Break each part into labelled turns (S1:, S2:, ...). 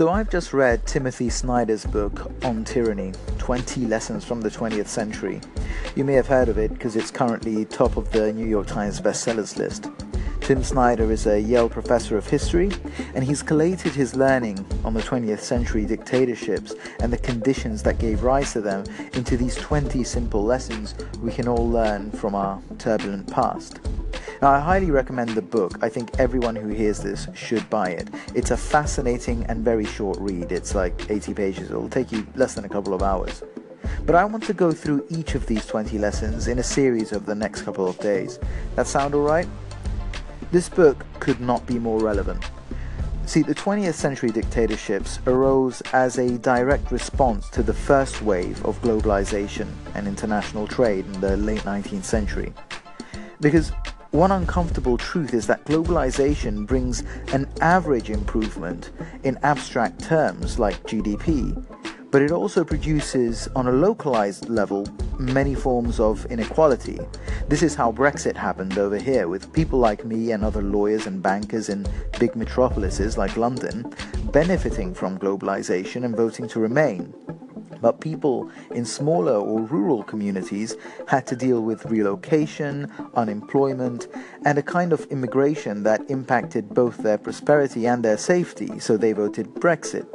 S1: So, I've just read Timothy Snyder's book on tyranny 20 Lessons from the 20th Century. You may have heard of it because it's currently top of the New York Times bestsellers list. Tim Snyder is a Yale professor of history, and he's collated his learning on the 20th century dictatorships and the conditions that gave rise to them into these 20 simple lessons we can all learn from our turbulent past. Now, I highly recommend the book. I think everyone who hears this should buy it. It's a fascinating and very short read. It's like 80 pages. It'll take you less than a couple of hours. But I want to go through each of these 20 lessons in a series over the next couple of days. That sound alright? This book could not be more relevant. See, the 20th century dictatorships arose as a direct response to the first wave of globalization and international trade in the late 19th century. Because one uncomfortable truth is that globalization brings an average improvement in abstract terms like GDP, but it also produces, on a localized level, many forms of inequality. This is how Brexit happened over here, with people like me and other lawyers and bankers in big metropolises like London benefiting from globalization and voting to remain but people in smaller or rural communities had to deal with relocation, unemployment, and a kind of immigration that impacted both their prosperity and their safety, so they voted Brexit.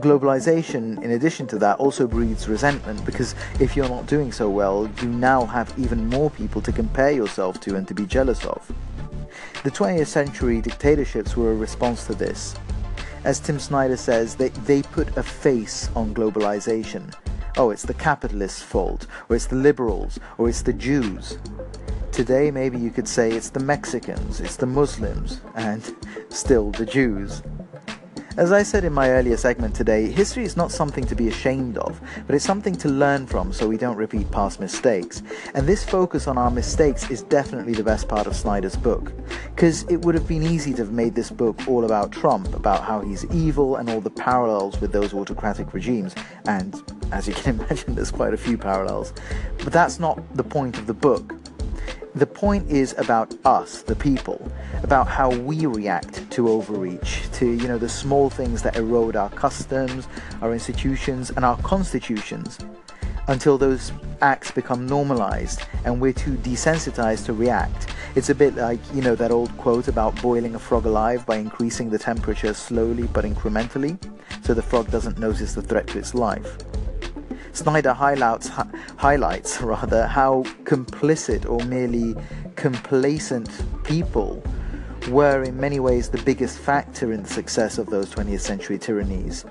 S1: Globalization, in addition to that, also breeds resentment because if you're not doing so well, you now have even more people to compare yourself to and to be jealous of. The 20th century dictatorships were a response to this as Tim Snyder says, they, they put a face on globalization. Oh, it's the capitalists' fault, or it's the liberals, or it's the Jews. Today, maybe you could say it's the Mexicans, it's the Muslims, and still the Jews. As I said in my earlier segment today, history is not something to be ashamed of, but it's something to learn from so we don't repeat past mistakes. And this focus on our mistakes is definitely the best part of Snyder's book. Because it would have been easy to have made this book all about Trump, about how he's evil and all the parallels with those autocratic regimes. And as you can imagine, there's quite a few parallels. But that's not the point of the book. The point is about us, the people, about how we react to overreach, to you know the small things that erode our customs, our institutions, and our constitutions, until those acts become normalized and we're too desensitized to react. It's a bit like you know that old quote about boiling a frog alive by increasing the temperature slowly but incrementally, so the frog doesn't notice the threat to its life. Snyder highlights, highlights rather how complicit or merely complacent people were in many ways the biggest factor in the success of those 20th century tyrannies.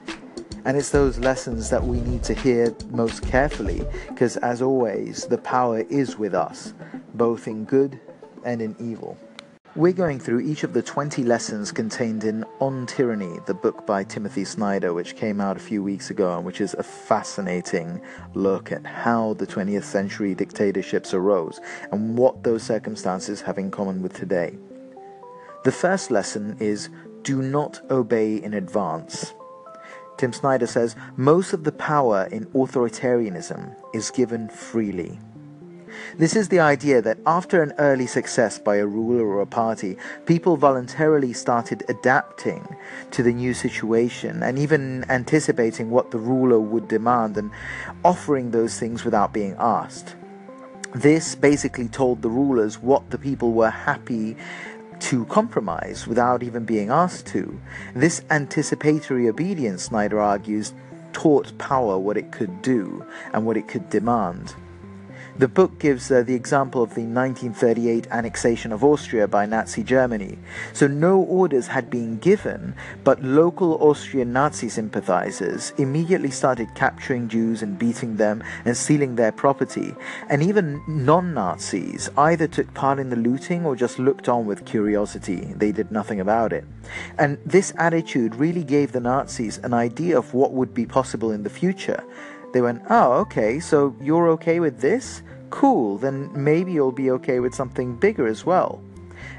S1: And it's those lessons that we need to hear most carefully, because as always, the power is with us, both in good and in evil. We're going through each of the 20 lessons contained in On Tyranny, the book by Timothy Snyder, which came out a few weeks ago, and which is a fascinating look at how the 20th century dictatorships arose and what those circumstances have in common with today. The first lesson is do not obey in advance. Tim Snyder says most of the power in authoritarianism is given freely. This is the idea that after an early success by a ruler or a party, people voluntarily started adapting to the new situation and even anticipating what the ruler would demand and offering those things without being asked. This basically told the rulers what the people were happy to compromise without even being asked to. This anticipatory obedience, Snyder argues, taught power what it could do and what it could demand. The book gives uh, the example of the 1938 annexation of Austria by Nazi Germany. So, no orders had been given, but local Austrian Nazi sympathizers immediately started capturing Jews and beating them and stealing their property. And even non Nazis either took part in the looting or just looked on with curiosity. They did nothing about it. And this attitude really gave the Nazis an idea of what would be possible in the future. They went, Oh, okay, so you're okay with this? Cool, then maybe you'll be okay with something bigger as well.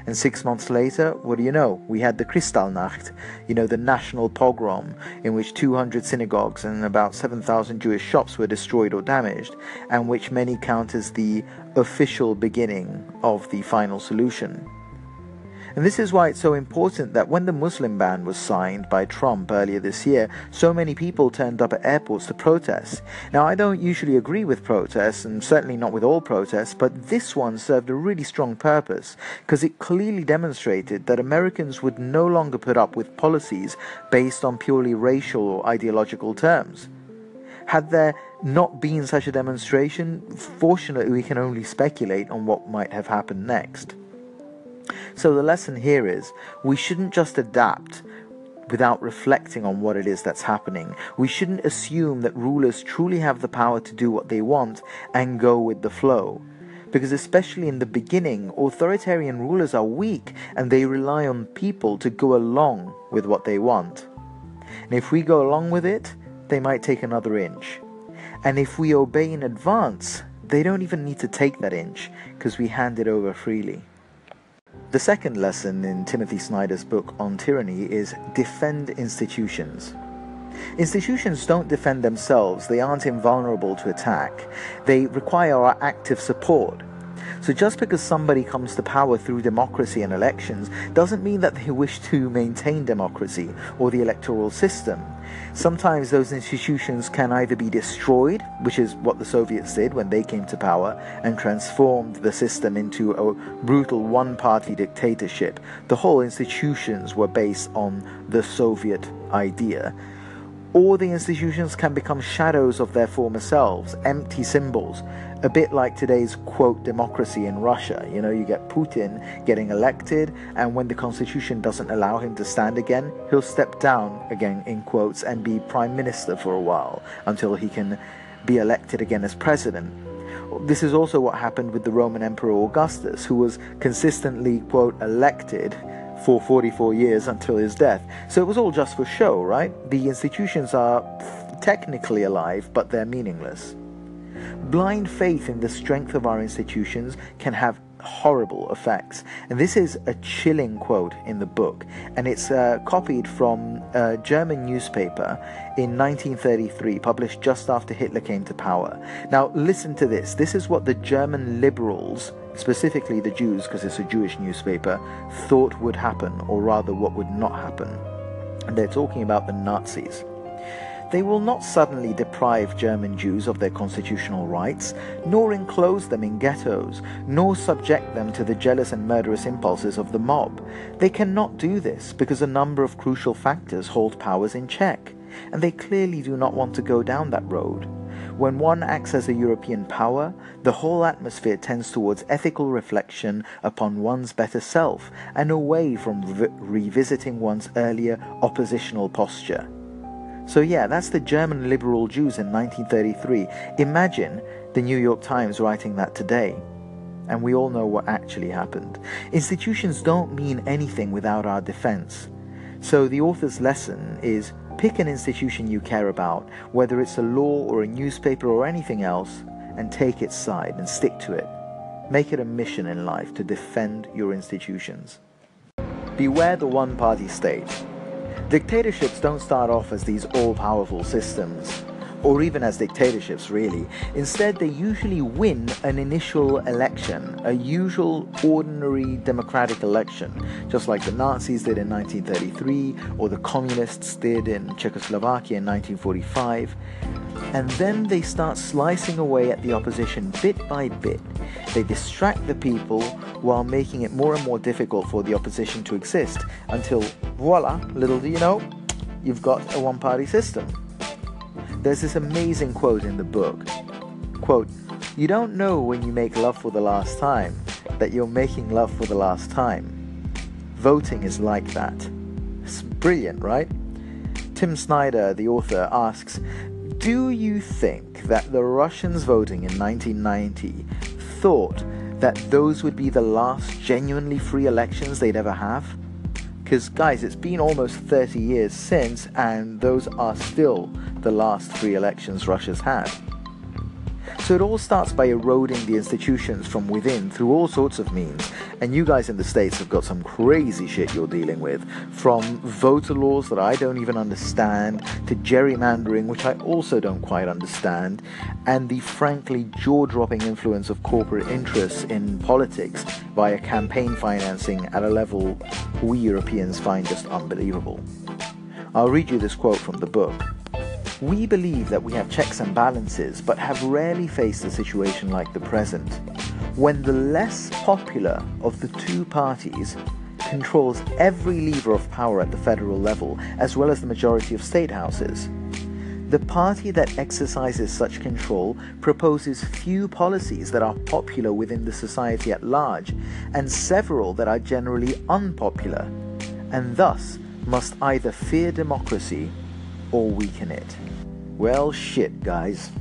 S1: And six months later, what do you know? We had the Kristallnacht, you know, the national pogrom, in which 200 synagogues and about 7,000 Jewish shops were destroyed or damaged, and which many count as the official beginning of the final solution. And this is why it's so important that when the Muslim ban was signed by Trump earlier this year, so many people turned up at airports to protest. Now, I don't usually agree with protests, and certainly not with all protests, but this one served a really strong purpose because it clearly demonstrated that Americans would no longer put up with policies based on purely racial or ideological terms. Had there not been such a demonstration, fortunately, we can only speculate on what might have happened next. So the lesson here is we shouldn't just adapt without reflecting on what it is that's happening. We shouldn't assume that rulers truly have the power to do what they want and go with the flow. Because, especially in the beginning, authoritarian rulers are weak and they rely on people to go along with what they want. And if we go along with it, they might take another inch. And if we obey in advance, they don't even need to take that inch because we hand it over freely. The second lesson in Timothy Snyder's book on tyranny is defend institutions. Institutions don't defend themselves, they aren't invulnerable to attack. They require our active support. So just because somebody comes to power through democracy and elections doesn't mean that they wish to maintain democracy or the electoral system. Sometimes those institutions can either be destroyed, which is what the Soviets did when they came to power and transformed the system into a brutal one party dictatorship. The whole institutions were based on the Soviet idea or the institutions can become shadows of their former selves, empty symbols, a bit like today's quote democracy in Russia. You know, you get Putin getting elected, and when the constitution doesn't allow him to stand again, he'll step down again in quotes and be prime minister for a while until he can be elected again as president. This is also what happened with the Roman Emperor Augustus, who was consistently, quote, elected for 44 years until his death. So it was all just for show, right? The institutions are technically alive, but they're meaningless. Blind faith in the strength of our institutions can have horrible effects. And this is a chilling quote in the book, and it's uh, copied from a German newspaper in 1933, published just after Hitler came to power. Now, listen to this. This is what the German liberals specifically the Jews, because it's a Jewish newspaper, thought would happen, or rather what would not happen. And they're talking about the Nazis. They will not suddenly deprive German Jews of their constitutional rights, nor enclose them in ghettos, nor subject them to the jealous and murderous impulses of the mob. They cannot do this because a number of crucial factors hold powers in check, and they clearly do not want to go down that road. When one acts as a European power, the whole atmosphere tends towards ethical reflection upon one's better self and away from re- revisiting one's earlier oppositional posture. So, yeah, that's the German liberal Jews in 1933. Imagine the New York Times writing that today. And we all know what actually happened. Institutions don't mean anything without our defense. So, the author's lesson is Pick an institution you care about, whether it's a law or a newspaper or anything else, and take its side and stick to it. Make it a mission in life to defend your institutions. Beware the one party state. Dictatorships don't start off as these all powerful systems or even as dictatorships, really. Instead, they usually win an initial election, a usual ordinary democratic election, just like the Nazis did in 1933 or the communists did in Czechoslovakia in 1945. And then they start slicing away at the opposition bit by bit. They distract the people while making it more and more difficult for the opposition to exist until, voila, little do you know, you've got a one party system. There's this amazing quote in the book. Quote, You don't know when you make love for the last time that you're making love for the last time. Voting is like that. It's brilliant, right? Tim Snyder, the author, asks Do you think that the Russians voting in 1990 thought that those would be the last genuinely free elections they'd ever have? Because, guys, it's been almost 30 years since, and those are still the last three elections Russia's had. So it all starts by eroding the institutions from within through all sorts of means. And you guys in the States have got some crazy shit you're dealing with. From voter laws that I don't even understand, to gerrymandering, which I also don't quite understand, and the frankly jaw dropping influence of corporate interests in politics via campaign financing at a level we Europeans find just unbelievable. I'll read you this quote from the book. We believe that we have checks and balances, but have rarely faced a situation like the present, when the less popular of the two parties controls every lever of power at the federal level, as well as the majority of state houses. The party that exercises such control proposes few policies that are popular within the society at large, and several that are generally unpopular, and thus must either fear democracy or weaken it. Well, shit, guys.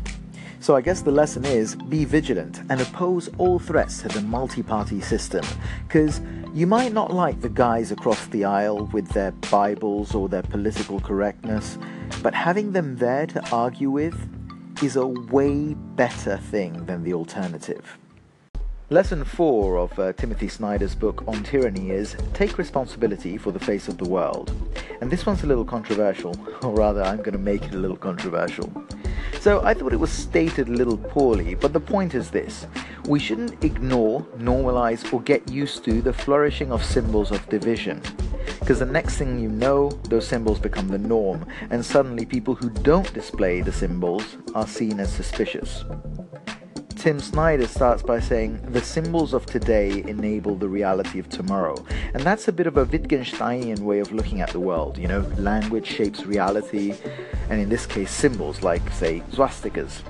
S1: So I guess the lesson is be vigilant and oppose all threats to the multi party system, because you might not like the guys across the aisle with their Bibles or their political correctness, but having them there to argue with is a way better thing than the alternative. Lesson 4 of uh, Timothy Snyder's book on tyranny is take responsibility for the face of the world. And this one's a little controversial, or rather, I'm going to make it a little controversial. So I thought it was stated a little poorly, but the point is this we shouldn't ignore, normalize, or get used to the flourishing of symbols of division. Because the next thing you know, those symbols become the norm, and suddenly people who don't display the symbols are seen as suspicious. Tim Snyder starts by saying, The symbols of today enable the reality of tomorrow. And that's a bit of a Wittgensteinian way of looking at the world. You know, language shapes reality, and in this case, symbols like, say, swastikas.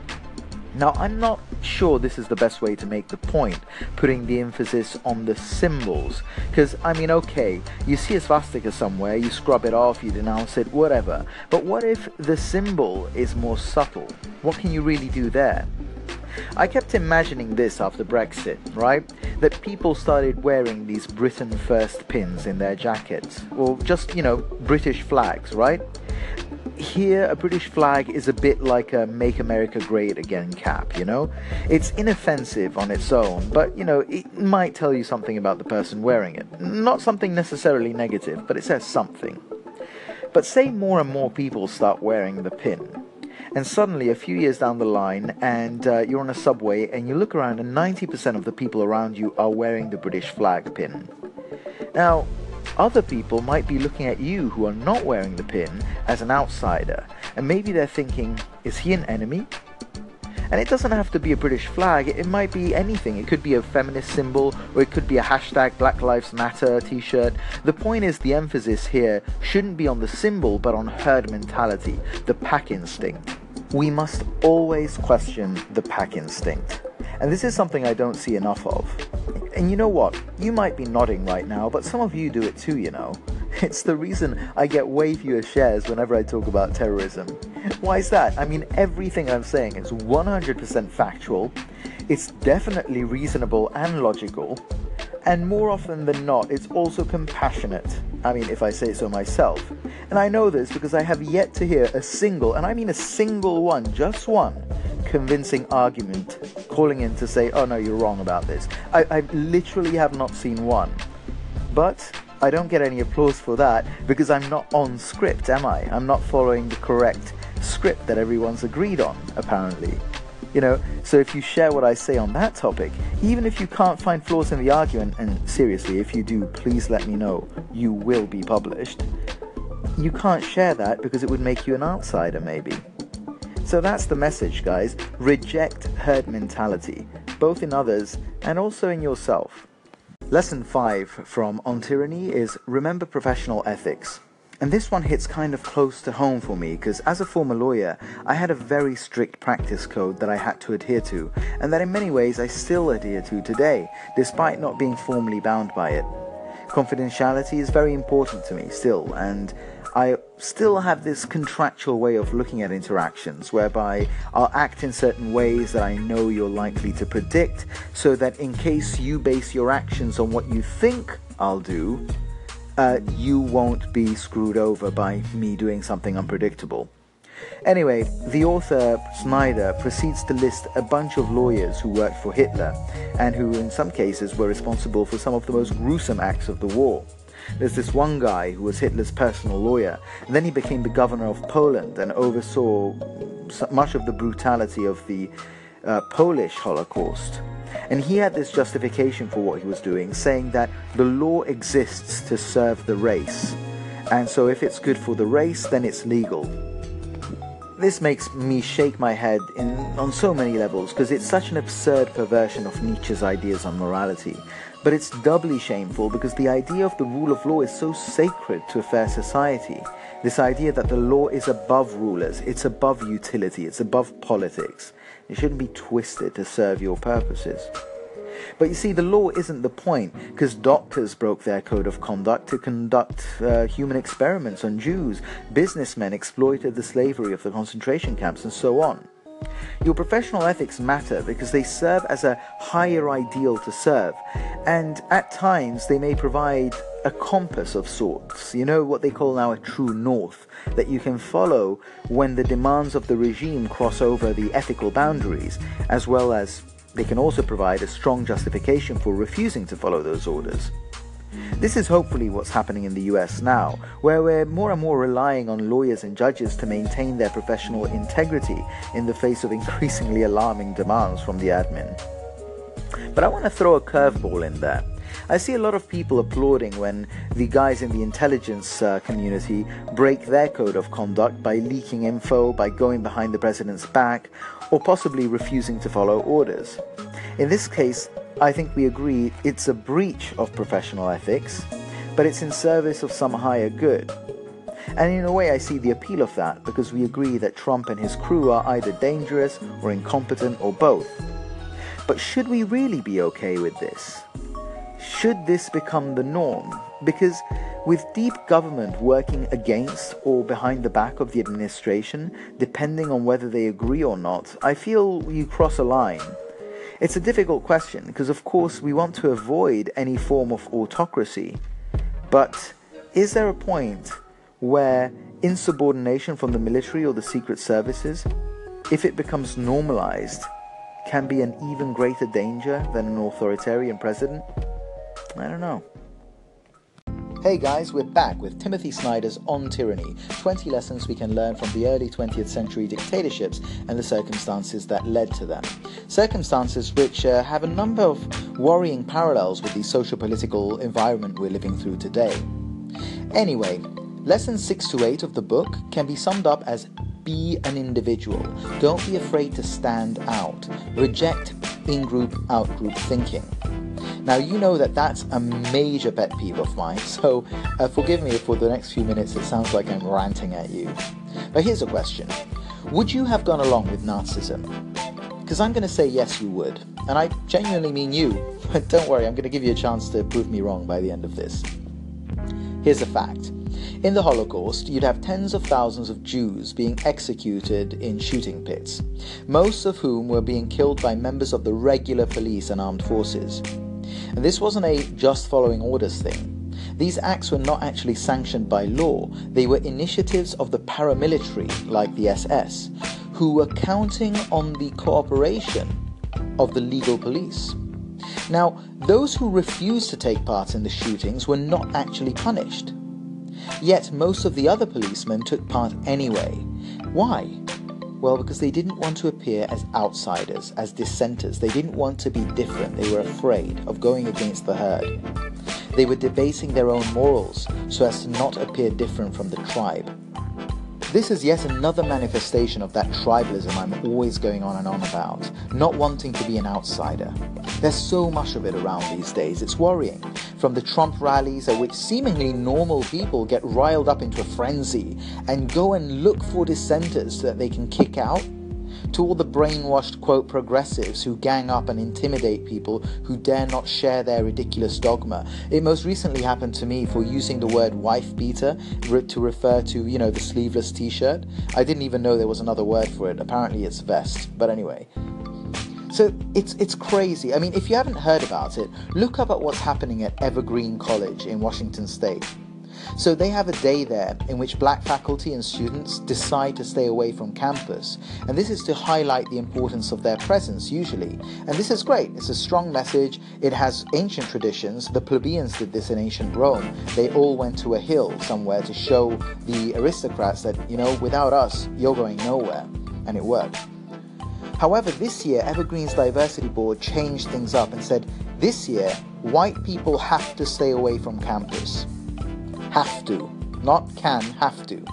S1: Now, I'm not sure this is the best way to make the point, putting the emphasis on the symbols. Because, I mean, okay, you see a swastika somewhere, you scrub it off, you denounce it, whatever. But what if the symbol is more subtle? What can you really do there? I kept imagining this after Brexit, right? That people started wearing these Britain First pins in their jackets, or just, you know, British flags, right? Here, a British flag is a bit like a Make America Great Again cap, you know? It's inoffensive on its own, but, you know, it might tell you something about the person wearing it. Not something necessarily negative, but it says something. But say more and more people start wearing the pin and suddenly, a few years down the line, and uh, you're on a subway, and you look around, and 90% of the people around you are wearing the British flag pin. Now, other people might be looking at you who are not wearing the pin as an outsider, and maybe they're thinking, is he an enemy? And it doesn't have to be a British flag, it might be anything. It could be a feminist symbol, or it could be a hashtag Black Lives Matter t shirt. The point is, the emphasis here shouldn't be on the symbol, but on herd mentality, the pack instinct we must always question the pack instinct. And this is something I don't see enough of. And you know what? You might be nodding right now, but some of you do it too, you know. It's the reason I get way fewer shares whenever I talk about terrorism. Why is that? I mean, everything I'm saying is 100% factual, it's definitely reasonable and logical, and more often than not, it's also compassionate. I mean, if I say so myself. And I know this because I have yet to hear a single, and I mean a single one, just one, convincing argument calling in to say, oh no, you're wrong about this. I, I literally have not seen one. But I don't get any applause for that because I'm not on script, am I? I'm not following the correct script that everyone's agreed on, apparently. You know, so if you share what I say on that topic, even if you can't find flaws in the argument, and seriously, if you do, please let me know. You will be published. You can't share that because it would make you an outsider, maybe. So that's the message, guys. Reject herd mentality, both in others and also in yourself. Lesson 5 from On Tyranny is remember professional ethics. And this one hits kind of close to home for me because as a former lawyer, I had a very strict practice code that I had to adhere to, and that in many ways I still adhere to today, despite not being formally bound by it. Confidentiality is very important to me still, and I still have this contractual way of looking at interactions whereby I'll act in certain ways that I know you're likely to predict, so that in case you base your actions on what you think I'll do, uh, you won't be screwed over by me doing something unpredictable. Anyway, the author Snyder proceeds to list a bunch of lawyers who worked for Hitler and who, in some cases, were responsible for some of the most gruesome acts of the war. There's this one guy who was Hitler's personal lawyer, and then he became the governor of Poland and oversaw much of the brutality of the uh, Polish Holocaust. And he had this justification for what he was doing, saying that the law exists to serve the race. And so if it's good for the race, then it's legal. This makes me shake my head in, on so many levels because it's such an absurd perversion of Nietzsche's ideas on morality. But it's doubly shameful because the idea of the rule of law is so sacred to a fair society. This idea that the law is above rulers, it's above utility, it's above politics. It shouldn't be twisted to serve your purposes. But you see, the law isn't the point, because doctors broke their code of conduct to conduct uh, human experiments on Jews, businessmen exploited the slavery of the concentration camps, and so on. Your professional ethics matter because they serve as a higher ideal to serve, and at times they may provide a compass of sorts, you know, what they call now a true north, that you can follow when the demands of the regime cross over the ethical boundaries, as well as they can also provide a strong justification for refusing to follow those orders. This is hopefully what's happening in the US now, where we're more and more relying on lawyers and judges to maintain their professional integrity in the face of increasingly alarming demands from the admin. But I want to throw a curveball in there. I see a lot of people applauding when the guys in the intelligence uh, community break their code of conduct by leaking info, by going behind the president's back, or possibly refusing to follow orders. In this case, I think we agree it's a breach of professional ethics, but it's in service of some higher good. And in a way, I see the appeal of that because we agree that Trump and his crew are either dangerous or incompetent or both. But should we really be okay with this? Should this become the norm? Because with deep government working against or behind the back of the administration, depending on whether they agree or not, I feel you cross a line. It's a difficult question because, of course, we want to avoid any form of autocracy. But is there a point where insubordination from the military or the secret services, if it becomes normalized, can be an even greater danger than an authoritarian president? I don't know. Hey guys, we're back with Timothy Snyder's On Tyranny 20 lessons we can learn from the early 20th century dictatorships and the circumstances that led to them. Circumstances which uh, have a number of worrying parallels with the social political environment we're living through today. Anyway, lessons 6 to 8 of the book can be summed up as be an individual. Don't be afraid to stand out. Reject in group, out group thinking. Now, you know that that's a major pet peeve of mine, so uh, forgive me if for the next few minutes it sounds like I'm ranting at you. But here's a question Would you have gone along with Nazism? Because I'm going to say yes, you would. And I genuinely mean you. But don't worry, I'm going to give you a chance to prove me wrong by the end of this. Here's a fact. In the Holocaust, you'd have tens of thousands of Jews being executed in shooting pits, most of whom were being killed by members of the regular police and armed forces. And this wasn't a just following orders thing. These acts were not actually sanctioned by law, they were initiatives of the paramilitary, like the SS, who were counting on the cooperation of the legal police. Now, those who refused to take part in the shootings were not actually punished. Yet most of the other policemen took part anyway. Why? Well, because they didn't want to appear as outsiders, as dissenters. They didn't want to be different. They were afraid of going against the herd. They were debasing their own morals so as to not appear different from the tribe. This is yet another manifestation of that tribalism I'm always going on and on about, not wanting to be an outsider. There's so much of it around these days, it's worrying. From the Trump rallies, at which seemingly normal people get riled up into a frenzy and go and look for dissenters so that they can kick out, to all the brainwashed, quote, progressives who gang up and intimidate people who dare not share their ridiculous dogma. It most recently happened to me for using the word wife beater to refer to, you know, the sleeveless t shirt. I didn't even know there was another word for it. Apparently it's vest. But anyway. So it's it's crazy. I mean, if you haven't heard about it, look up at what's happening at Evergreen College in Washington State. So they have a day there in which black faculty and students decide to stay away from campus. And this is to highlight the importance of their presence, usually. And this is great. It's a strong message. It has ancient traditions. The plebeians did this in ancient Rome. They all went to a hill somewhere to show the aristocrats that, you know, without us, you're going nowhere. And it worked. However, this year, Evergreen's Diversity Board changed things up and said this year, white people have to stay away from campus. Have to. Not can, have to.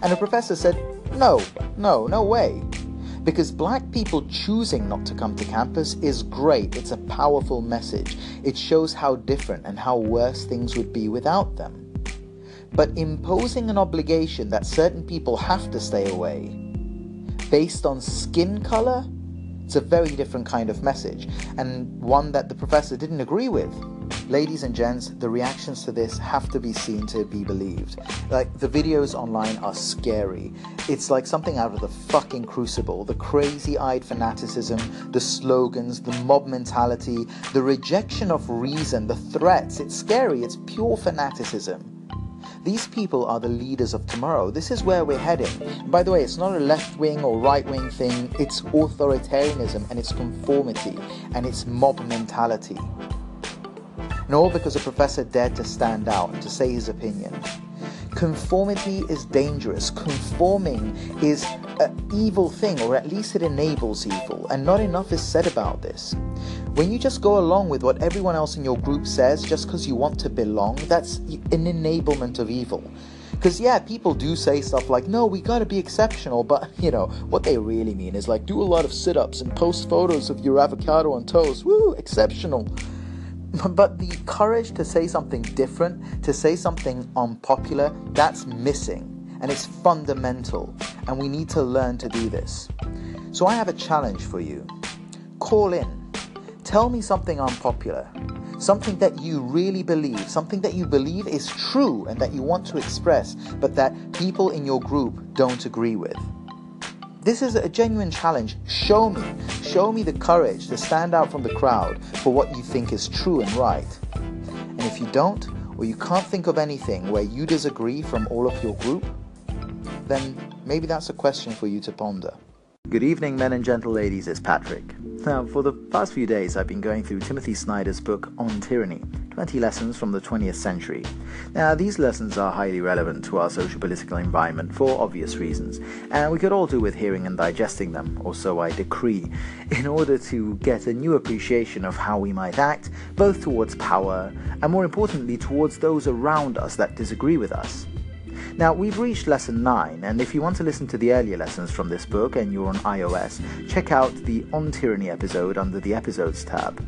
S1: And the professor said, no, no, no way. Because black people choosing not to come to campus is great. It's a powerful message. It shows how different and how worse things would be without them. But imposing an obligation that certain people have to stay away based on skin color, it's a very different kind of message, and one that the professor didn't agree with. Ladies and gents, the reactions to this have to be seen to be believed. Like, the videos online are scary. It's like something out of the fucking crucible. The crazy eyed fanaticism, the slogans, the mob mentality, the rejection of reason, the threats. It's scary. It's pure fanaticism. These people are the leaders of tomorrow. This is where we're heading. by the way, it's not a left wing or right wing thing, it's authoritarianism and it's conformity and it's mob mentality. And all because a professor dared to stand out and to say his opinion. Conformity is dangerous. Conforming is an evil thing, or at least it enables evil, and not enough is said about this. When you just go along with what everyone else in your group says just because you want to belong, that's an enablement of evil. Because, yeah, people do say stuff like, no, we gotta be exceptional, but, you know, what they really mean is like, do a lot of sit ups and post photos of your avocado on toast. Woo, exceptional. But the courage to say something different, to say something unpopular, that's missing. And it's fundamental. And we need to learn to do this. So I have a challenge for you. Call in. Tell me something unpopular. Something that you really believe, something that you believe is true and that you want to express, but that people in your group don't agree with. This is a genuine challenge. Show me. Show me the courage to stand out from the crowd for what you think is true and right. And if you don't, or you can't think of anything where you disagree from all of your group, then maybe that's a question for you to ponder. Good evening, men and gentle ladies, it's Patrick. Now, for the past few days, I've been going through Timothy Snyder's book On Tyranny 20 Lessons from the 20th Century. Now, these lessons are highly relevant to our social political environment for obvious reasons, and we could all do with hearing and digesting them, or so I decree, in order to get a new appreciation of how we might act, both towards power and more importantly, towards those around us that disagree with us. Now, we've reached lesson 9, and if you want to listen to the earlier lessons from this book and you're on iOS, check out the On Tyranny episode under the Episodes tab.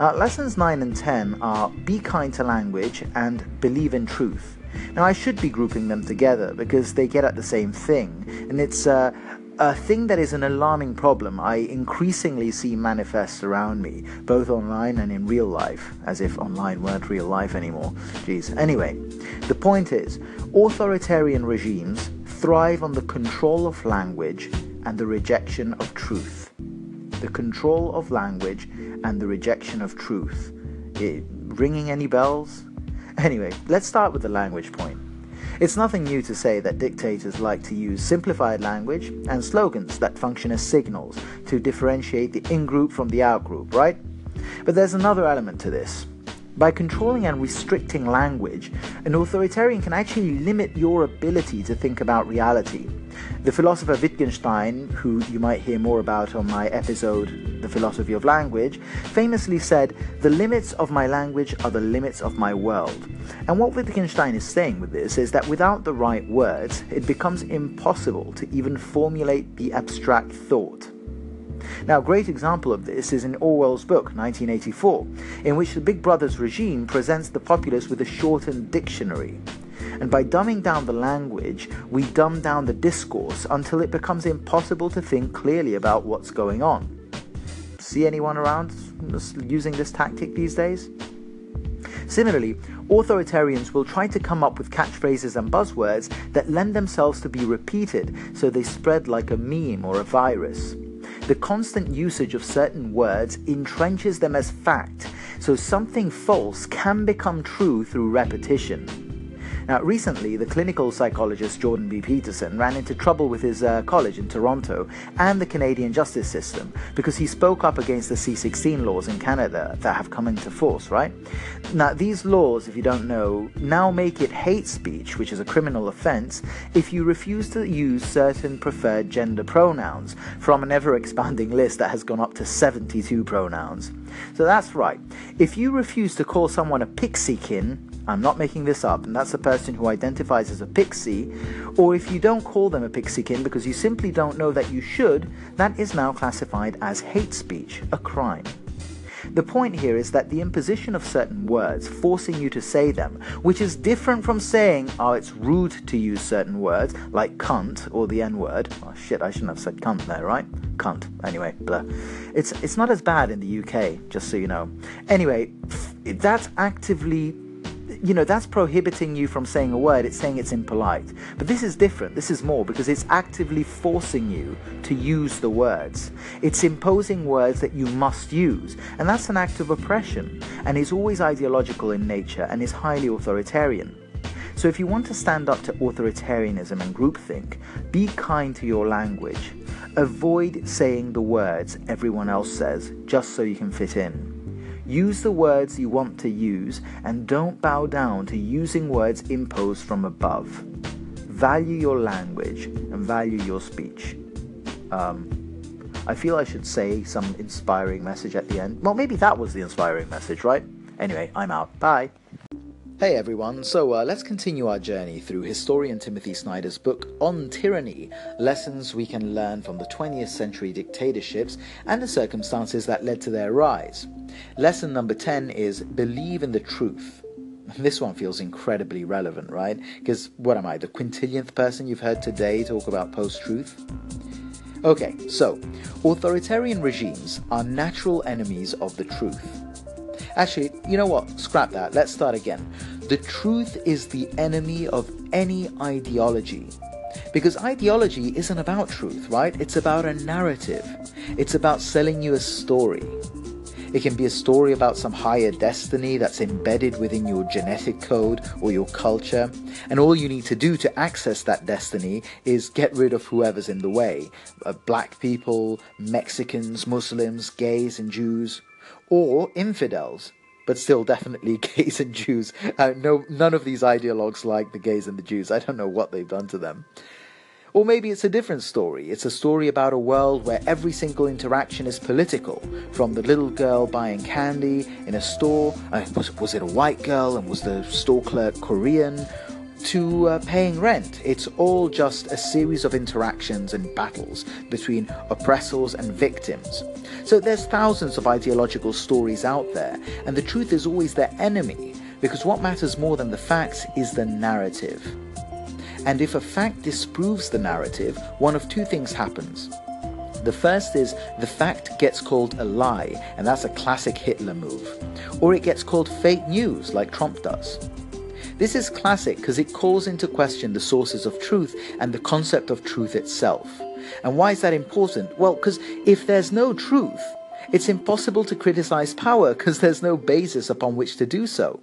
S1: Now, lessons 9 and 10 are Be Kind to Language and Believe in Truth. Now, I should be grouping them together because they get at the same thing, and it's uh, a thing that is an alarming problem I increasingly see manifest around me, both online and in real life, as if online weren't real life anymore. Jeez. Anyway, the point is, authoritarian regimes thrive on the control of language and the rejection of truth. The control of language and the rejection of truth. It, ringing any bells? Anyway, let's start with the language point. It's nothing new to say that dictators like to use simplified language and slogans that function as signals to differentiate the in group from the out group, right? But there's another element to this. By controlling and restricting language, an authoritarian can actually limit your ability to think about reality. The philosopher Wittgenstein, who you might hear more about on my episode, The Philosophy of Language, famously said, The limits of my language are the limits of my world. And what Wittgenstein is saying with this is that without the right words, it becomes impossible to even formulate the abstract thought. Now, a great example of this is in Orwell's book, 1984, in which the Big Brother's regime presents the populace with a shortened dictionary. And by dumbing down the language, we dumb down the discourse until it becomes impossible to think clearly about what's going on. See anyone around using this tactic these days? Similarly, authoritarians will try to come up with catchphrases and buzzwords that lend themselves to be repeated so they spread like a meme or a virus. The constant usage of certain words entrenches them as fact, so something false can become true through repetition. Now, recently, the clinical psychologist Jordan B. Peterson ran into trouble with his uh, college in Toronto and the Canadian justice system because he spoke up against the C16 laws in Canada that have come into force, right? Now, these laws, if you don't know, now make it hate speech, which is a criminal offense, if you refuse to use certain preferred gender pronouns from an ever expanding list that has gone up to 72 pronouns. So that's right. If you refuse to call someone a pixiekin, I'm not making this up, and that's a person who identifies as a pixie, or if you don't call them a pixiekin because you simply don't know that you should, that is now classified as hate speech, a crime. The point here is that the imposition of certain words, forcing you to say them, which is different from saying, oh, it's rude to use certain words, like cunt or the N word. Oh shit, I shouldn't have said cunt there, right? Cunt. Anyway, blah. It's, it's not as bad in the UK, just so you know. Anyway, that's actively you know, that's prohibiting you from saying a word, it's saying it's impolite. But this is different, this is more because it's actively forcing you to use the words. It's imposing words that you must use, and that's an act of oppression, and is always ideological in nature and is highly authoritarian. So if you want to stand up to authoritarianism and groupthink, be kind to your language. Avoid saying the words everyone else says just so you can fit in. Use the words you want to use and don't bow down to using words imposed from above. Value your language and value your speech. Um, I feel I should say some inspiring message at the end. Well, maybe that was the inspiring message, right? Anyway, I'm out. Bye. Hey everyone, so uh, let's continue our journey through historian Timothy Snyder's book On Tyranny Lessons We Can Learn from the 20th Century Dictatorships and the Circumstances That Led to Their Rise. Lesson number 10 is Believe in the Truth. This one feels incredibly relevant, right? Because what am I, the quintillionth person you've heard today talk about post truth? Okay, so authoritarian regimes are natural enemies of the truth. Actually, you know what? Scrap that. Let's start again. The truth is the enemy of any ideology. Because ideology isn't about truth, right? It's about a narrative. It's about selling you a story. It can be a story about some higher destiny that's embedded within your genetic code or your culture, and all you need to do to access that destiny is get rid of whoever's in the way uh, black people, Mexicans, Muslims, gays, and Jews or infidels, but still definitely gays and Jews. Uh, no, none of these ideologues like the gays and the Jews. I don't know what they've done to them. Or maybe it's a different story. It's a story about a world where every single interaction is political. From the little girl buying candy in a store, uh, was, was it a white girl and was the store clerk Korean? to uh, paying rent. It's all just a series of interactions and battles between oppressors and victims. So there's thousands of ideological stories out there, and the truth is always their enemy, because what matters more than the facts is the narrative. And if a fact disproves the narrative, one of two things happens. The first is the fact gets called a lie, and that's a classic Hitler move. Or it gets called fake news, like Trump does. This is classic because it calls into question the sources of truth and the concept of truth itself. And why is that important? Well, because if there's no truth, it's impossible to criticize power because there's no basis upon which to do so.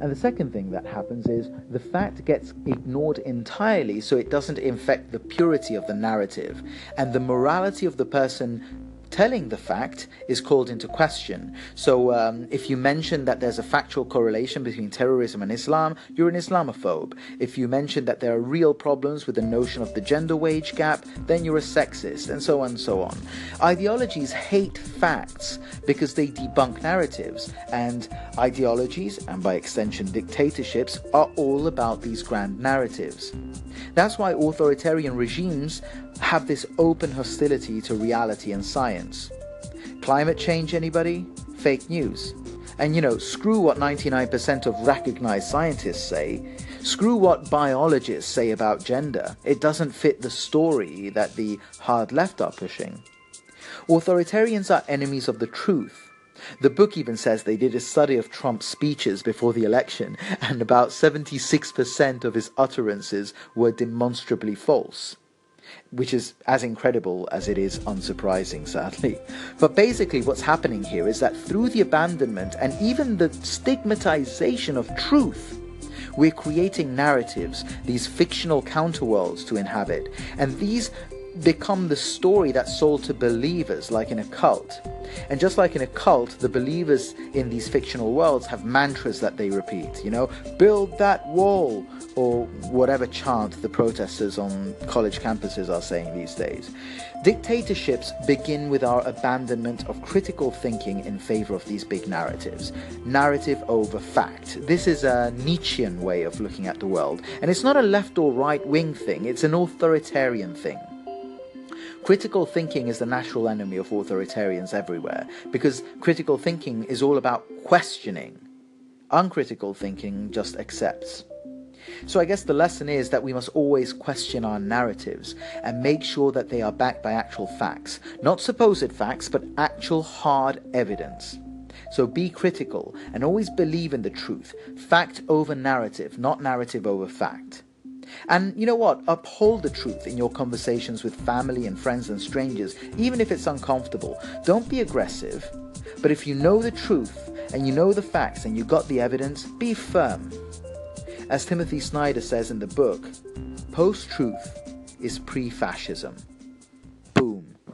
S1: And the second thing that happens is the fact gets ignored entirely so it doesn't infect the purity of the narrative. And the morality of the person telling the fact is called into question. So, um, if you mention that there's a factual correlation between terrorism and Islam, you're an Islamophobe. If you mention that there are real problems with the notion of the gender wage gap, then you're a sexist, and so on and so on. Ideologies hate facts because they debunk narratives, and ideologies, and by extension dictatorships, are all about these grand narratives. That's why authoritarian regimes have this open hostility to reality and science. Climate change, anybody? Fake news. And you know, screw what 99% of recognized scientists say. Screw what biologists say about gender. It doesn't fit the story that the hard left are pushing. Authoritarians are enemies of the truth. The book even says they did a study of Trump's speeches before the election, and about 76% of his utterances were demonstrably false which is as incredible as it is unsurprising, sadly. But basically, what's happening here is that through the abandonment and even the stigmatization of truth, We're creating narratives, these fictional counterworlds to inhabit, and these become the story that's sold to believers, like in a cult. And just like in a cult, the believers in these fictional worlds have mantras that they repeat, you know, build that wall, or whatever chant the protesters on college campuses are saying these days. Dictatorships begin with our abandonment of critical thinking in favor of these big narratives. Narrative over fact. This is a Nietzschean way of looking at the world, and it's not a left or right wing thing, it's an authoritarian thing. Critical thinking is the natural enemy of authoritarians everywhere because critical thinking is all about questioning. Uncritical thinking just accepts. So I guess the lesson is that we must always question our narratives and make sure that they are backed by actual facts. Not supposed facts, but actual hard evidence. So be critical and always believe in the truth. Fact over narrative, not narrative over fact. And you know what? Uphold the truth in your conversations with family and friends and strangers, even if it's uncomfortable. Don't be aggressive. But if you know the truth and you know the facts and you got the evidence, be firm. As Timothy Snyder says in the book, post truth is pre fascism.